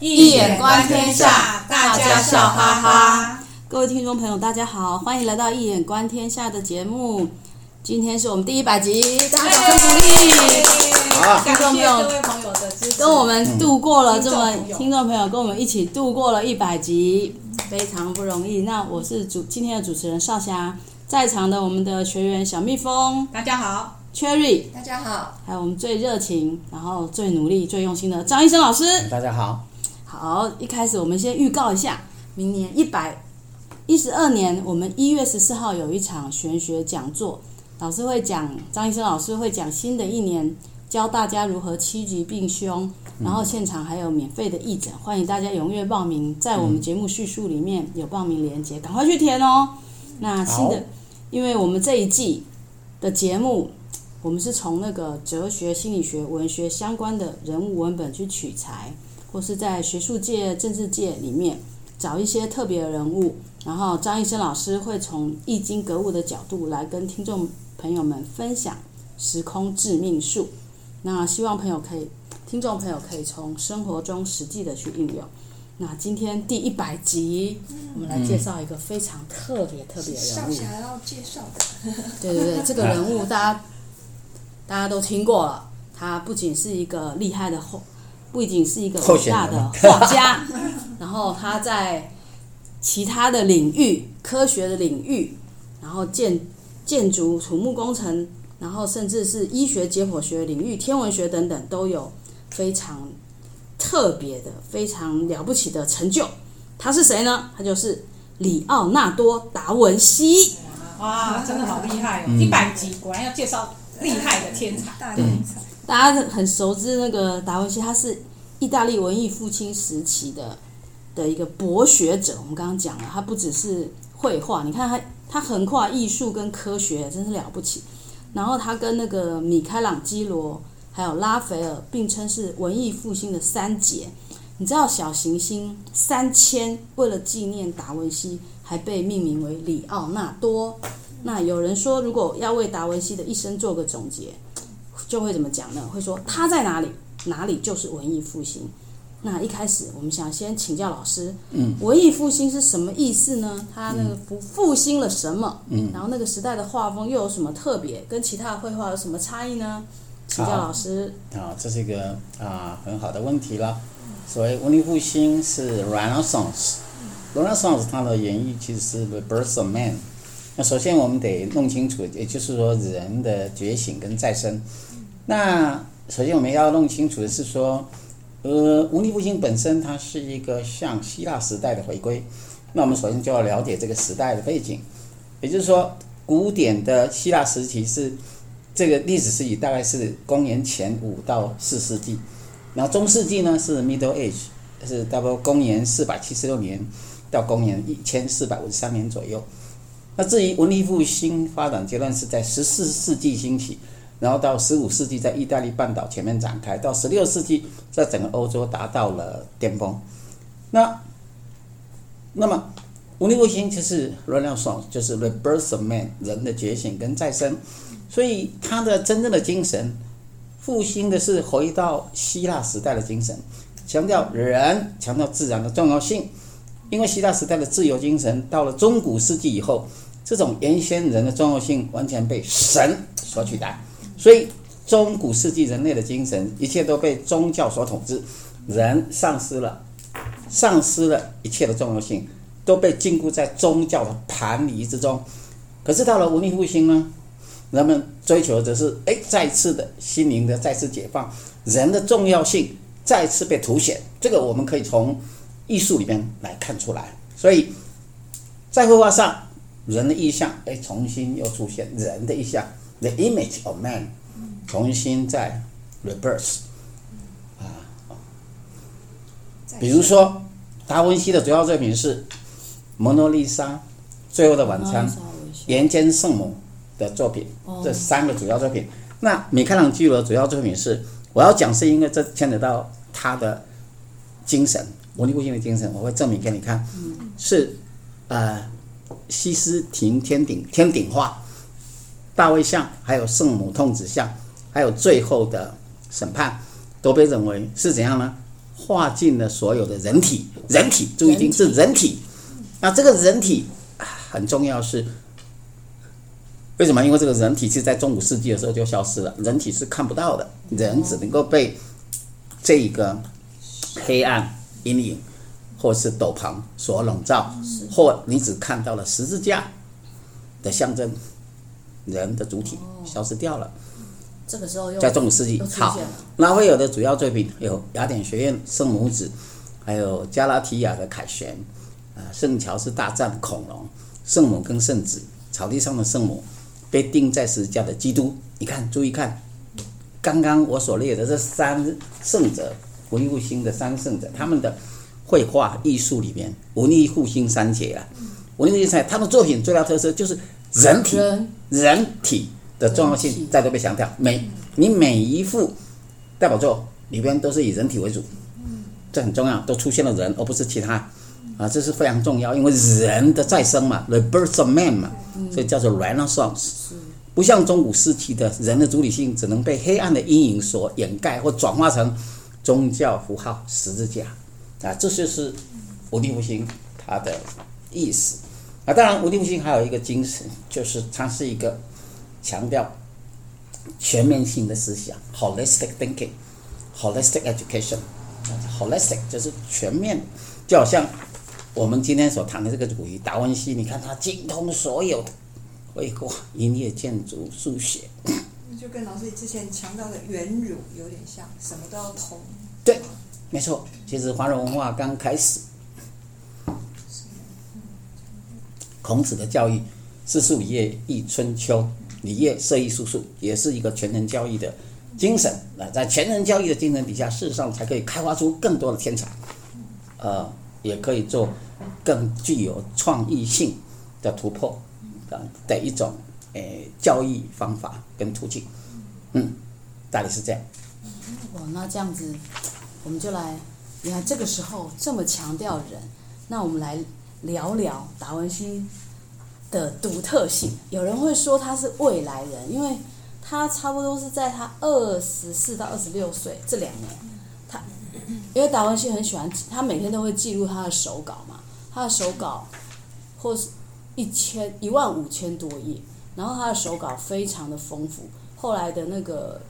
易眼观天下，大家笑哈哈。各位听众朋友，大家好，欢迎来到《一眼观天下》的节目。今天是我们第一百集，大家掌声鼓励。好，听众朋友，各位朋友的支持，跟我们度过了这么，听众朋友跟我们一起度过了一百集，非常不容易。那我是主今天的主持人少霞，在场的我们的学员小蜜蜂，大家好；Cherry，大家好；还有我们最热情，然后最努力、最用心的张医生老师，大家好。好，一开始我们先预告一下，明年一百一十二年，我们一月十四号有一场玄学讲座。老师会讲，张医生老师会讲新的一年教大家如何趋吉避凶，然后现场还有免费的义诊，欢迎大家踊跃报名，在我们节目叙述里面有报名链接，赶快去填哦。那新的，因为我们这一季的节目，我们是从那个哲学、心理学、文学相关的人物文本去取材，或是在学术界、政治界里面找一些特别的人物，然后张医生老师会从易经格物的角度来跟听众。朋友们分享时空致命术，那希望朋友可以，听众朋友可以从生活中实际的去应用。那今天第一百集，我们来介绍一个非常特别特别的人物。少侠要介绍的。对对对，这个人物大家大家都听过了。他不仅是一个厉害的画，不仅是一个伟大的画家，然后他在其他的领域，科学的领域，然后建。建筑、土木工程，然后甚至是医学、解剖学领域、天文学等等，都有非常特别的、非常了不起的成就。他是谁呢？他就是里奥纳多·达文西。哇，真的好厉害哦！一百集果然要介绍厉害的天才。对，大家很熟知那个达文西，他是意大利文艺复兴时期的的一个博学者。我们刚刚讲了，他不只是绘画，你看他。他横跨艺术跟科学，真是了不起。然后他跟那个米开朗基罗还有拉斐尔并称是文艺复兴的三杰。你知道小行星三千为了纪念达文西，还被命名为里奥纳多。那有人说，如果要为达文西的一生做个总结，就会怎么讲呢？会说他在哪里，哪里就是文艺复兴。那一开始，我们想先请教老师，嗯，文艺复兴是什么意思呢？它那个复复兴了什么？嗯，然后那个时代的画风又有什么特别？跟其他的绘画有什么差异呢？请教老师。啊，这是一个啊很好的问题了。所谓文艺复兴是 Renaissance，Renaissance 它的原意其实是 The Birth of Man。那首先我们得弄清楚，也就是说人的觉醒跟再生。那首先我们要弄清楚的是说。呃，文艺复兴本身它是一个向希腊时代的回归，那我们首先就要了解这个时代的背景，也就是说，古典的希腊时期是这个历史时期大概是公元前五到四世纪，然后中世纪呢是 Middle Age，是大概公元四百七十六年到公元一千四百五十三年左右。那至于文艺复兴发展阶段是在十四世纪兴起。然后到十五世纪，在意大利半岛前面展开；到十六世纪，在整个欧洲达到了巅峰。那，那么文艺复兴就是 Renaissance，就是 “rebirth of man，人的觉醒跟再生。所以它的真正的精神，复兴的是回到希腊时代的精神，强调人，强调自然的重要性。因为希腊时代的自由精神，到了中古世纪以后，这种原先人的重要性完全被神所取代。所以，中古世纪人类的精神，一切都被宗教所统治，人丧失了，丧失了一切的重要性，都被禁锢在宗教的盘篱之中。可是到了文艺复兴呢，人们追求的则是哎，再次的心灵的再次解放，人的重要性再次被凸显。这个我们可以从艺术里面来看出来。所以，在绘画上，人的意象哎，重新又出现人的意象。The image of man，重新再 reverse 啊，比如说达文西的主要作品是《蒙娜丽莎》《最后的晚餐》《岩间圣母》的作品，这三个主要作品。那米开朗基罗的主要作品是，我要讲是因为这牵扯到他的精神，文艺复兴的精神，我会证明给你看，是呃西斯廷天顶天顶画。大卫像，还有圣母痛子像，还有最后的审判，都被认为是怎样呢？化尽了所有的人体，人体注意听，是人体。那这个人体很重要是，为什么？因为这个人体是在中古世纪的时候就消失了，人体是看不到的，人只能够被这一个黑暗阴影或是斗篷所笼罩，或你只看到了十字架的象征，人的主体消失掉了。这个时候在中古世纪，好，拉斐尔的主要作品有雅典学院圣母子，还有加拉提亚的凯旋，啊，圣乔治大战恐龙，圣母跟圣子，草地上的圣母，被钉在十字架的基督。你看，注意看，刚刚我所列的这三圣者，文艺复兴的三圣者，他们的绘画艺术里面，文艺复兴三杰啊，文艺复兴三杰，他们的作品最大特色就是人体，人体。的重要性再度被强调，每你每一幅代表作里边都是以人体为主，这很重要，都出现了人而不是其他，啊，这是非常重要，因为人的再生嘛，the birth of man 嘛，所以叫做 Renaissance，不像中古时期的人的主体性只能被黑暗的阴影所掩盖或转化成宗教符号十字架，啊，这就是文艺复兴它的意思，啊，当然文艺复兴还有一个精神，就是它是一个。强调全面性的思想，holistic thinking，holistic education，holistic 就是全面，就好像我们今天所谈的这个主题，达文西，你看他精通所有的绘画、音乐、建筑、数学，就跟老师之前强调的圆儒有点像，什么都要通。对，没错。其实华人文化刚开始，孔子的教育，四书礼乐易春秋。礼乐射艺术数也是一个全人教育的精神啊，在全人教育的精神底下，事实上才可以开发出更多的天才，呃，也可以做更具有创意性的突破啊的一种诶教育方法跟途径，嗯，大概是这样。哦，那这样子，我们就来，你看这个时候这么强调人，那我们来聊聊达文西。的独特性，有人会说他是未来人，因为他差不多是在他二十四到二十六岁这两年，他因为达文西很喜欢，他每天都会记录他的手稿嘛，他的手稿或是一千一万五千多页，然后他的手稿非常的丰富。后来的那个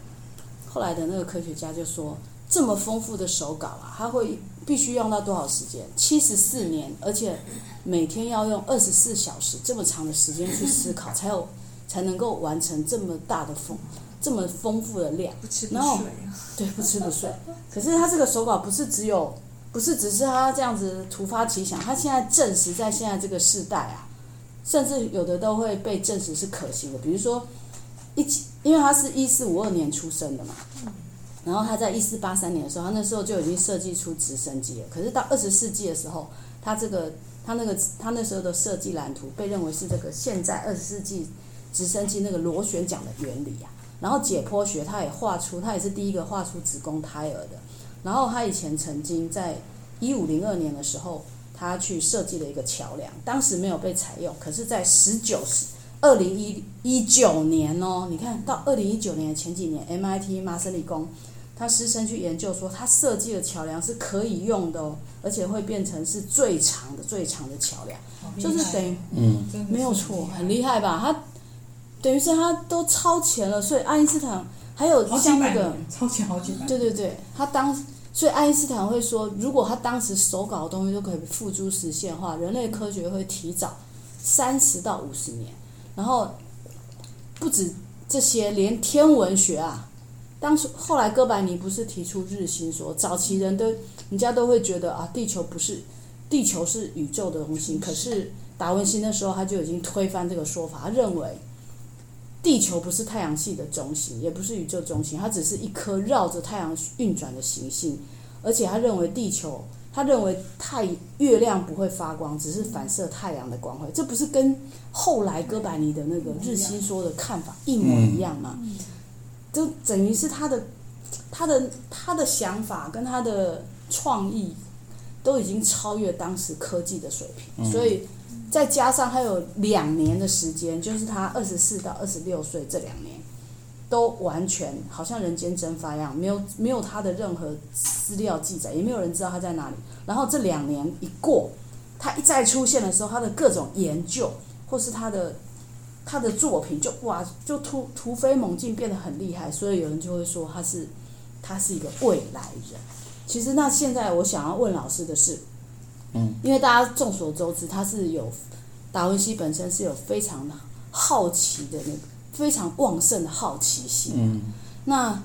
后来的那个科学家就说，这么丰富的手稿啊，他会必须用到多少时间？七十四年，而且。每天要用二十四小时这么长的时间去思考，才有才能够完成这么大的丰这么丰富的量。不吃不睡。对，不吃不睡。可是他这个手稿不是只有，不是只是他这样子突发奇想，他现在证实在现在这个时代啊，甚至有的都会被证实是可行的。比如说，一因为他是一四五二年出生的嘛，然后他在一四八三年的时候，他那时候就已经设计出直升机了。可是到二十世纪的时候，他这个。他那个他那时候的设计蓝图被认为是这个现在二十世纪直升机那个螺旋桨的原理啊，然后解剖学他也画出，他也是第一个画出子宫胎儿的。然后他以前曾经在一五零二年的时候，他去设计了一个桥梁，当时没有被采用，可是在十九世二零一一九年哦，你看到二零一九年前几年，MIT 麻省理工。他师生去研究说，他设计的桥梁是可以用的哦，而且会变成是最长的、最长的桥梁，就是等于，嗯，没有错，很厉害吧？他等于是他都超前了，所以爱因斯坦还有像那个超前好几百，对对对，他当所以爱因斯坦会说，如果他当时手稿的东西都可以付诸实现的话，人类科学会提早三十到五十年，然后不止这些，连天文学啊。当时后来哥白尼不是提出日心说，早期人都人家都会觉得啊，地球不是，地球是宇宙的中心。可是达文西那时候他就已经推翻这个说法，他认为地球不是太阳系的中心，也不是宇宙中心，它只是一颗绕着太阳运转的行星。而且他认为地球，他认为太月亮不会发光，只是反射太阳的光辉。这不是跟后来哥白尼的那个日心说的看法一模一样吗？就等于是他的，他的他的想法跟他的创意都已经超越当时科技的水平，所以再加上他有两年的时间，就是他二十四到二十六岁这两年，都完全好像人间蒸发一样，没有没有他的任何资料记载，也没有人知道他在哪里。然后这两年一过，他一再出现的时候，他的各种研究或是他的他的作品就哇就突突飞猛进，变得很厉害。所以有人就会说他是他是一个未来人。其实那现在我想要问老师的是，嗯，因为大家众所周知，他是有达文西本身是有非常好奇的那个非常旺盛的好奇心。嗯，那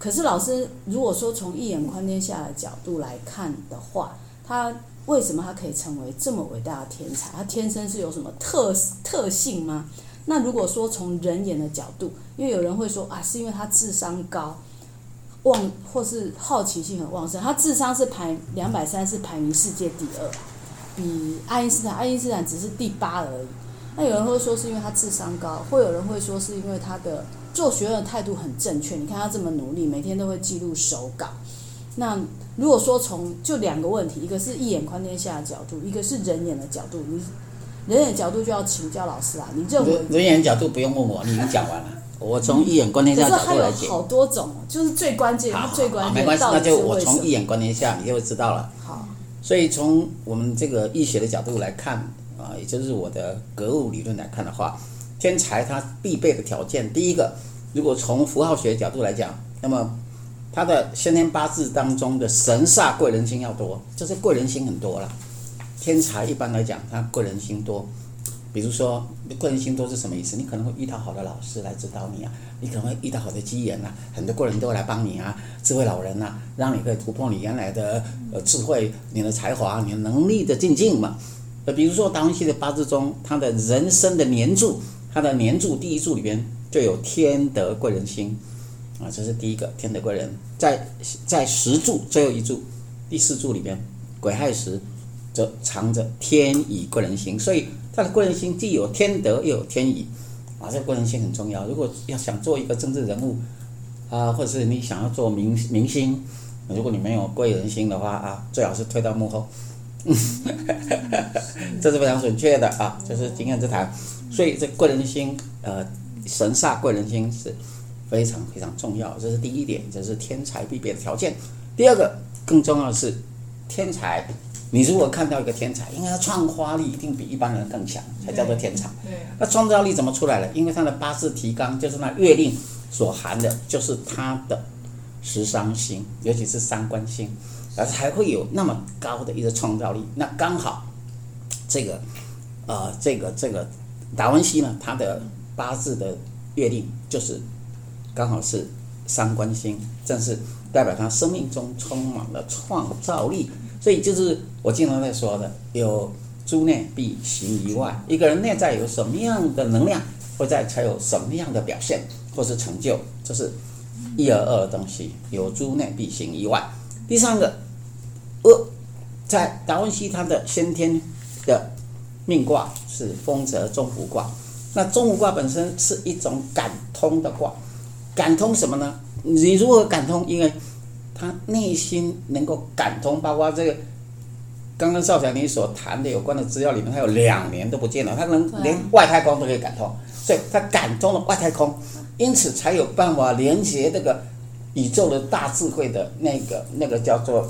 可是老师如果说从一眼观天下的角度来看的话，他为什么他可以成为这么伟大的天才？他天生是有什么特特性吗？那如果说从人眼的角度，因为有人会说啊，是因为他智商高。旺或是好奇心很旺盛，他智商是排两百三，是排名世界第二，比爱因斯坦，爱因斯坦只是第八而已。那有人会说是因为他智商高，会有人会说是因为他的做学问的态度很正确。你看他这么努力，每天都会记录手稿。那如果说从就两个问题，一个是一眼观天下的角度，一个是人眼的角度，你人眼角度就要请教老师啊。你认为人人眼角度不用问我，你已经讲完了。我从一眼观天下的角度来讲，好多种，就是最关键，好最关键。没关系，那就我从一眼观天下，你就会知道了。好，所以从我们这个易学的角度来看啊，也就是我的格物理论来看的话，天才他必备的条件，第一个，如果从符号学的角度来讲，那么他的先天八字当中的神煞贵人星要多，就是贵人星很多了。天才一般来讲，他贵人星多。比如说，贵人星多是什么意思？你可能会遇到好的老师来指导你啊，你可能会遇到好的机缘啊，很多贵人都会来帮你啊，智慧老人啊，让你可以突破你原来的呃智慧、你的才华、你的能力的境界嘛。呃，比如说达文西的八字中，他的人生的年柱，他的年柱第一柱里边就有天德贵人星啊，这是第一个天德贵人。在在十柱最后一柱第四柱里边，癸亥时则藏着天乙贵人星，所以。他的贵人星既有天德又有天乙，啊，这个贵人星很重要。如果要想做一个政治人物，啊，或者是你想要做明明星，如果你没有贵人星的话啊，最好是退到幕后，这是非常准确的啊，这是经验之谈。所以这贵人星，呃，神煞贵人星是非常非常重要，这是第一点，这是天才必备的条件。第二个更重要的是天才。你如果看到一个天才，因为他创花力一定比一般人更强，才叫做天才。那创造力怎么出来的？因为他的八字提纲就是那月令所含的，就是他的食伤星，尤其是三官星，而才会有那么高的一个创造力。那刚好，这个，呃，这个这个达文西呢，他的八字的月令就是刚好是伤官星，正是代表他生命中充满了创造力。所以就是我经常在说的，有诸内必行于外。一个人内在有什么样的能量，会在才有什么样的表现或是成就，这是一而二的东西。有诸内必行于外。第三个，呃，在达文西他的先天的命卦是丰泽中府卦。那中府卦本身是一种感通的卦，感通什么呢？你如何感通？因为他内心能够感通，包括这个刚刚少强你所谈的有关的资料里面，他有两年都不见了，他能连外太空都可以感通，所以他感通了外太空，因此才有办法连接这个宇宙的大智慧的那个那个叫做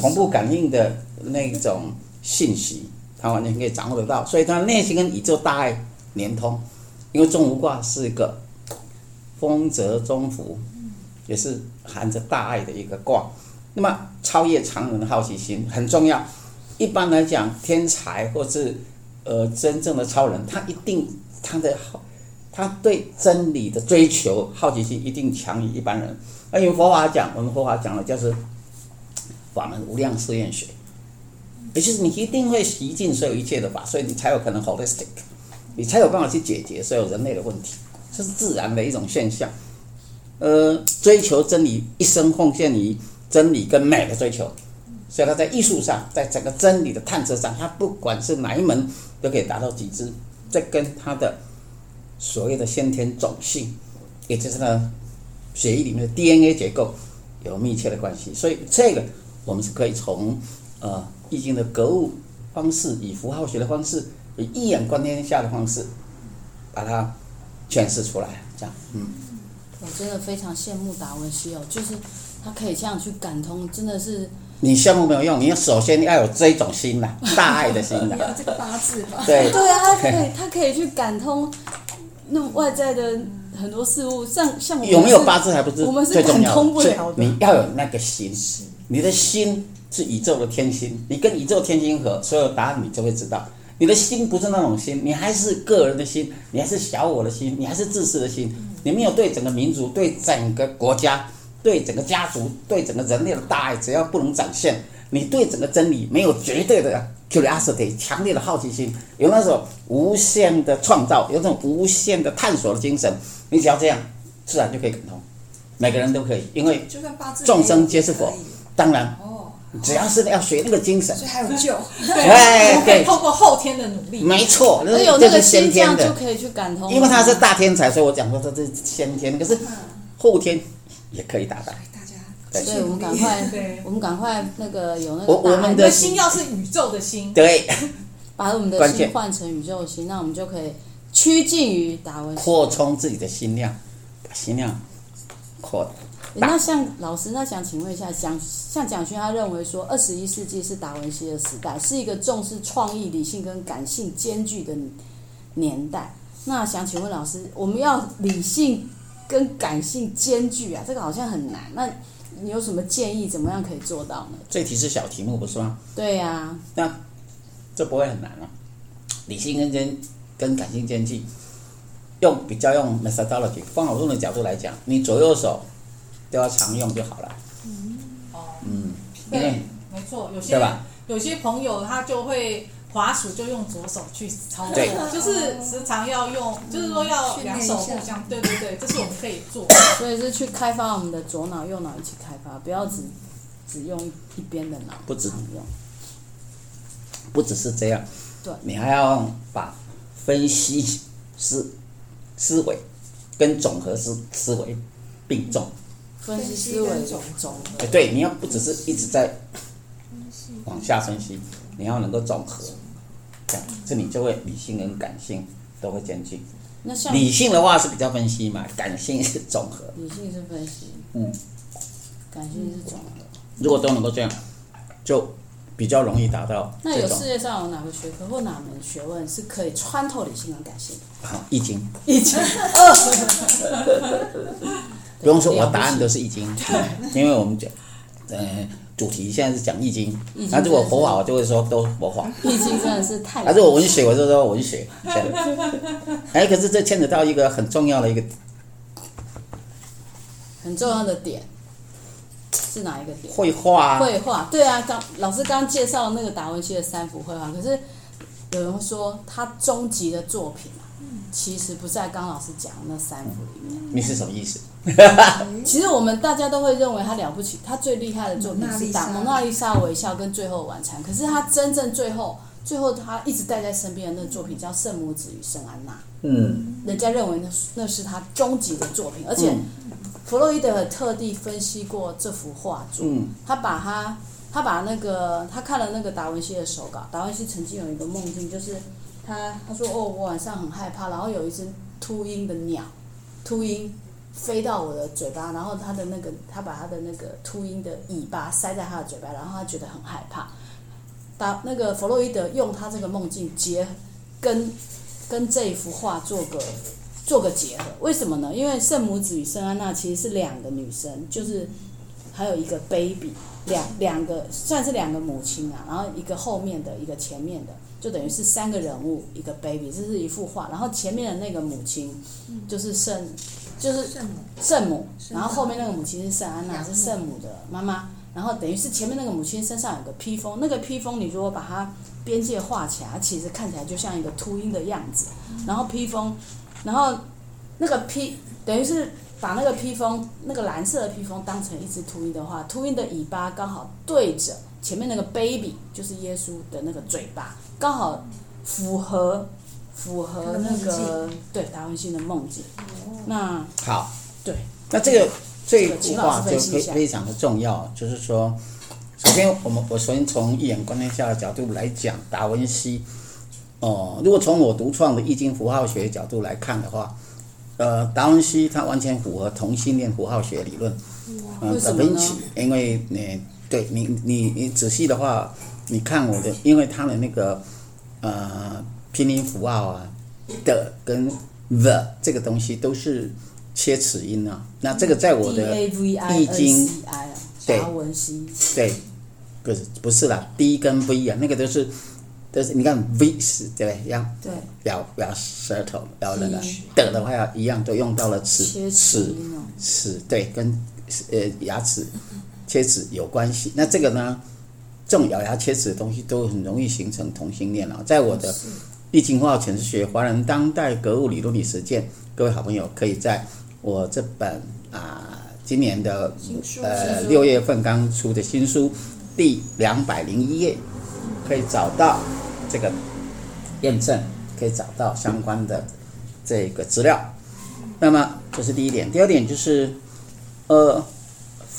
同步感应的那种信息，他完全可以掌握得到，所以他内心跟宇宙大爱连通，因为中无卦是一个丰泽中府。也是含着大爱的一个卦，那么超越常人的好奇心很重要。一般来讲，天才或是呃真正的超人，他一定他的好，他对真理的追求好奇心一定强于一般人。那用佛法讲，我们佛法讲的就是法门无量试验学，也就是你一定会习尽所有一切的法，所以你才有可能 holistic，你才有办法去解决所有人类的问题，这是自然的一种现象。呃，追求真理，一生奉献于真理跟美的追求，所以他在艺术上，在整个真理的探测上，他不管是哪一门都可以达到极致。这跟他的所谓的先天种性，也就是呢血液里面的 DNA 结构有密切的关系。所以这个我们是可以从呃易经的格物方式，以符号学的方式，以一眼观天下的方式，把它诠释出来。这样，嗯。我真的非常羡慕达文西哦，就是他可以这样去感通，真的是。你羡慕没有用，你要首先要有这种心呐，大爱的心呐。有这个八字吧？对。对啊，他可以，他可以去感通那外在的很多事物，像像我们有没有八字还不是我们是最重要的，感通不了的。你要有那个心，你的心是宇宙的天心，你跟宇宙天心合，所有答案你就会知道。你的心不是那种心，你还是个人的心，你还是小我的心，你还是自私的心，你没有对整个民族、对整个国家。对整个家族，对整个人类的大爱，只要不能展现，你对整个真理没有绝对的 curiosity，强烈的好奇心，有那种无限的创造，有那种无限的探索的精神，你只要这样，自然就可以感通。每个人都可以，因为众生皆是佛。当然，只要是要学那个精神，所以还有救。对。对，透过后天的努力。没错，那有那个先天的。就可以去感通。因为他是大天才，所以我讲说他是先天，可是后天。也可以达到，大家，对，所以我们赶快，我们赶快那个有那个，我们的心。要是宇宙的心，对，把我们的心换成宇宙的心，那我们就可以趋近于达文，扩充自己的心量，把心量扩大。那像老师，那想请问一下，蒋像蒋勋他认为说，二十一世纪是达文西的时代，是一个重视创意、理性跟感性兼具的年代。那想请问老师，我们要理性？跟感性兼具啊，这个好像很难。那你有什么建议，怎么样可以做到呢？这题是小题目，不是吗？对呀、啊。那这不会很难啊。理性跟兼跟感性兼具，用比较用 methodology 方法论的角度来讲，你左右手都要常用就好了。嗯。哦。嗯。对，没错。有些对吧？有些朋友他就会。滑鼠就用左手去操作，就是时常要用，就是说要两手互相，对对对，这是我们可以做。所以是去开发我们的左脑右脑一起开发，不要只只用一边的脑。不只用，不只是这样，对，你还要把分析思思维跟总和思思维并重。分析思维总总和。对，你要不只是一直在往下分析。你要能够综合，这样，这你就会理性跟感性都会兼具。那像理性的话是比较分析嘛，感性是综合。理性是分析，嗯，感性是综合。如果都能够这样，就比较容易达到。那有世界上有哪个学科或哪门学问是可以穿透理性跟感性的？好，易经。易经。不用说，我答案都是易经，因为我们讲，呃。主题现在是讲易经，那如果佛法我就会说都佛法。易经真的是太……还是我文学我就说文学。哎，可是这牵扯到一个很重要的一个很重要的点，是哪一个点？绘画。绘画，对啊，刚老师刚介绍那个达文西的三幅绘画，可是有人说他终极的作品啊，其实不在刚老师讲的那三幅里面。你是什么意思？其实我们大家都会认为他了不起，他最厉害的作品是《达蒙娜丽莎微笑》跟《最后晚餐》。可是他真正最后，最后他一直带在身边的那个作品叫《圣母子与圣安娜》。嗯，人家认为那那是他终极的作品，而且弗洛伊德特地分析过这幅画作。嗯，他把他他把那个他看了那个达文西的手稿，达文西曾经有一个梦境，就是他他说哦，我晚上很害怕，然后有一只秃鹰的鸟，秃鹰。飞到我的嘴巴，然后他的那个，他把他的那个秃鹰的尾巴塞在他的嘴巴，然后他觉得很害怕。把那个弗洛伊德用他这个梦境结跟跟这一幅画做个做个结合，为什么呢？因为圣母子与圣安娜其实是两个女生，就是还有一个 baby，两两个算是两个母亲啊，然后一个后面的一个前面的，就等于是三个人物一个 baby，这是一幅画，然后前面的那个母亲就是圣。就是圣母，圣母，然后后面那个母亲是圣安娜，是圣母的妈妈，然后等于是前面那个母亲身上有个披风，那个披风你如果把它边界画起来，它其实看起来就像一个秃鹰的样子，然后披风，然后那个披等于是把那个披风那个蓝色的披风当成一只秃鹰的话，秃鹰的尾巴刚好对着前面那个 baby，就是耶稣的那个嘴巴，刚好符合。符合那个对达文西的梦境，那好，对，那这个这幅画就非非常的重要，就是说，首先我们我首先从一眼观天下的角度来讲，达文西，哦、呃，如果从我独创的易经符号学角度来看的话，呃，达文西他完全符合同性恋符号学理论。为什么呢？因为你对你你你仔细的话，你看我的，因为它的那个呃拼音符号啊的跟 the 这个东西都是切齿音啊。那这个在我的易经达文西对，不是不是啦，D 跟 V 啊，那个都是都是你看 V 是对不对？要对咬咬舌头，咬那个的的话要一样都用到了齿齿齿对跟。呃，牙齿切齿有关系。那这个呢，这种咬牙切齿的东西都很容易形成同性恋啊。在我的《易经符号诠释学：华人当代格物理论与实践》，各位好朋友可以在我这本啊今年的呃六月份刚出的新书第两百零一页，可以找到这个验证，可以找到相关的这个资料。那么这是第一点，第二点就是。呃，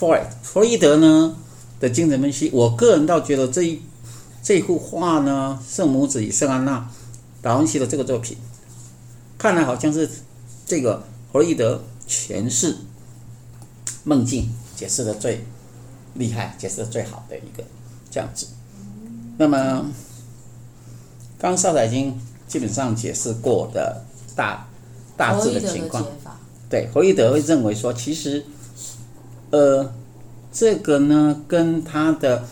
弗洛弗洛伊德呢的精神分析，我个人倒觉得这一这一幅画呢，圣母子与圣安娜，达文西的这个作品，看来好像是这个弗洛伊德诠释梦境解释的最厉害、解释的最好的一个这样子。那么，刚少仔已经基本上解释过的大大致的情况，对，弗洛伊德会认为说，其实。呃，这个呢，跟他的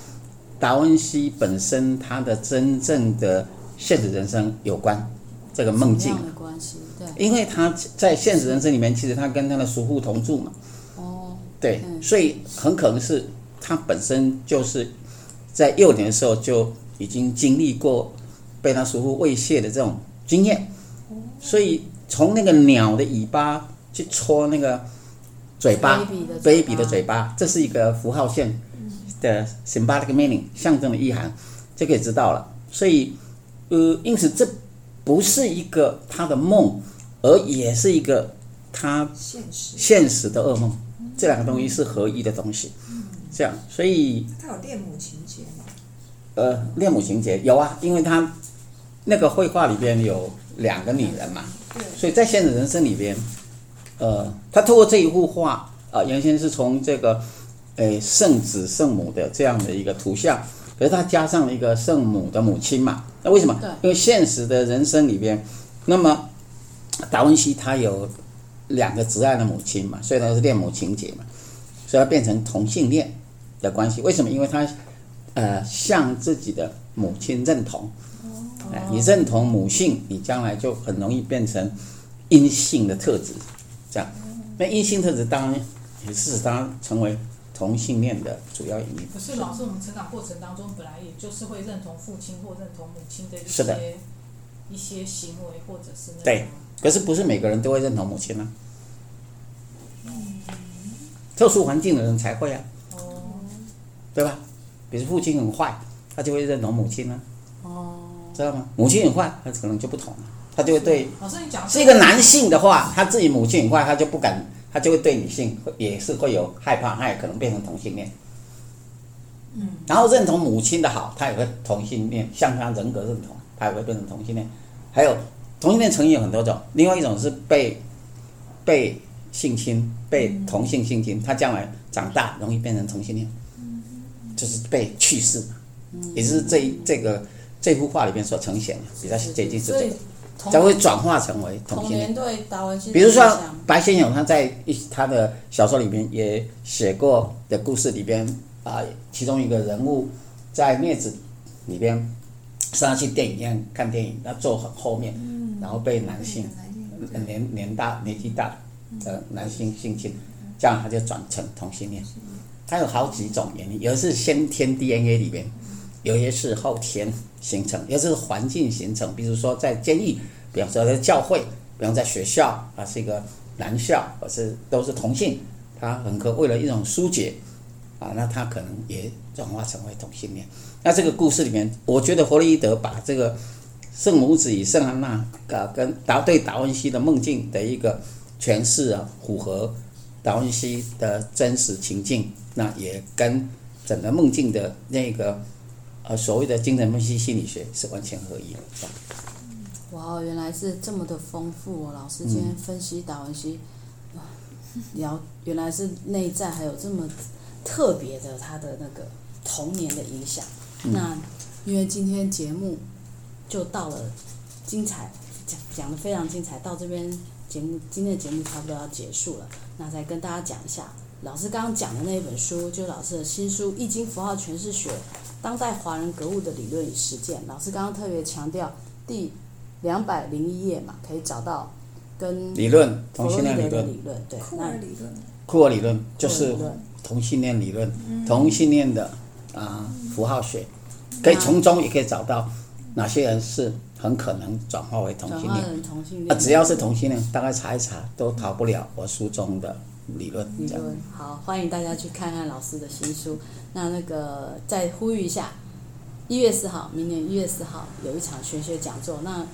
达文西本身他的真正的现实人生有关，这个梦境。关系对因为他在现实人生里面，其实他跟他的叔父同住嘛。哦。对，所以很可能是他本身就是在幼年的时候就已经经历过被他叔父猥亵的这种经验，所以从那个鸟的尾巴去戳那个。嘴巴，baby 的嘴巴，这是一个符号线的 symbolic meaning，象征的意涵，就可以知道了。所以，呃，因此这不是一个他的梦，而也是一个他现实的噩梦。这两个东西是合一的东西。这样，所以他有恋母情节吗？呃，恋母情节有啊，因为他那个绘画里边有两个女人嘛，所以在现实人生里边。呃，他透过这一幅画啊、呃，原先是从这个，诶，圣子圣母的这样的一个图像，可是他加上了一个圣母的母亲嘛？那为什么？对，因为现实的人生里边，那么达文西他有两个挚爱的母亲嘛，所以他是恋母情节嘛，所以他变成同性恋的关系。为什么？因为他呃向自己的母亲认同，哎，你认同母性，你将来就很容易变成阴性的特质。这样，那阴性特质当然也是使他成为同性恋的主要原因。可是老师，我们成长过程当中本来也就是会认同父亲或认同母亲的一些一些行为，或者是那对。可是不是每个人都会认同母亲呢、啊？特殊环境的人才会啊。哦。对吧？比如父亲很坏，他就会认同母亲呢、啊。哦。知道吗？母亲很坏，他可能就不同了。他就会对，是一个男性的话，他自己母亲很坏，他就不敢，他就会对女性也是会有害怕，他也可能变成同性恋。嗯，然后认同母亲的好，他也会同性恋，像他人格认同，他也会变成同性恋。还有同性恋成因有很多种，另外一种是被被性侵，被同性性侵，他将来长大容易变成同性恋，就是被去世，也就是这这个这幅画里面所呈现的，比较接近是这个。才会转化成为同性恋。比如说白先勇，他在一他的小说里面也写过的故事里边啊，其中一个人物在镊子里边，是他去电影院看电影，他坐很后面，然后被男性年年大年纪大的男性性侵，这样他就转成同性恋。他有好几种原因，有的是先天 DNA 里边。有些是后天形成，有些是环境形成。比如说在监狱，比方说在教会，比方在学校啊，是一个男校，或是都是同性，他很可为了一种疏解啊，那他可能也转化成为同性恋。那这个故事里面，我觉得弗洛伊德把这个圣母子与圣安娜啊，跟达对达文西的梦境的一个诠释啊，符合达文西的真实情境，那也跟整个梦境的那个。呃，所谓的精神分析心理学是完全合一的，哇，原来是这么的丰富哦！老师今天分析达文西，聊、嗯、原来是内在还有这么特别的他的那个童年的影响。嗯、那因为今天节目就到了精彩，讲讲的非常精彩，到这边节目今天的节目差不多要结束了。那再跟大家讲一下，老师刚刚讲的那一本书，就是老师的新书《易经符号诠释学：当代华人格物的理论与实践》。老师刚刚特别强调第。两百零一页嘛，可以找到跟理论同性恋理论理论对，库尔理论，库尔理论就是同性恋理论，同性恋的啊、呃、符号学，可以从中也可以找到哪些人是很可能转化为同性恋，同性恋啊，只要是同性恋，大概查一查都逃不了我书中的理论。理论好，欢迎大家去看看老师的新书。那那个再呼吁一下，一月四号，明年一月四号有一场玄学讲座，那。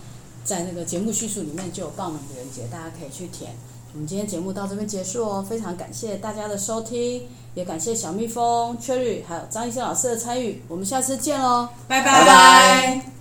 在那个节目叙述里面就有报名的人节，大家可以去填。我们今天节目到这边结束哦，非常感谢大家的收听，也感谢小蜜蜂、Cherry 还有张医生老师的参与。我们下次见喽，拜拜。拜拜。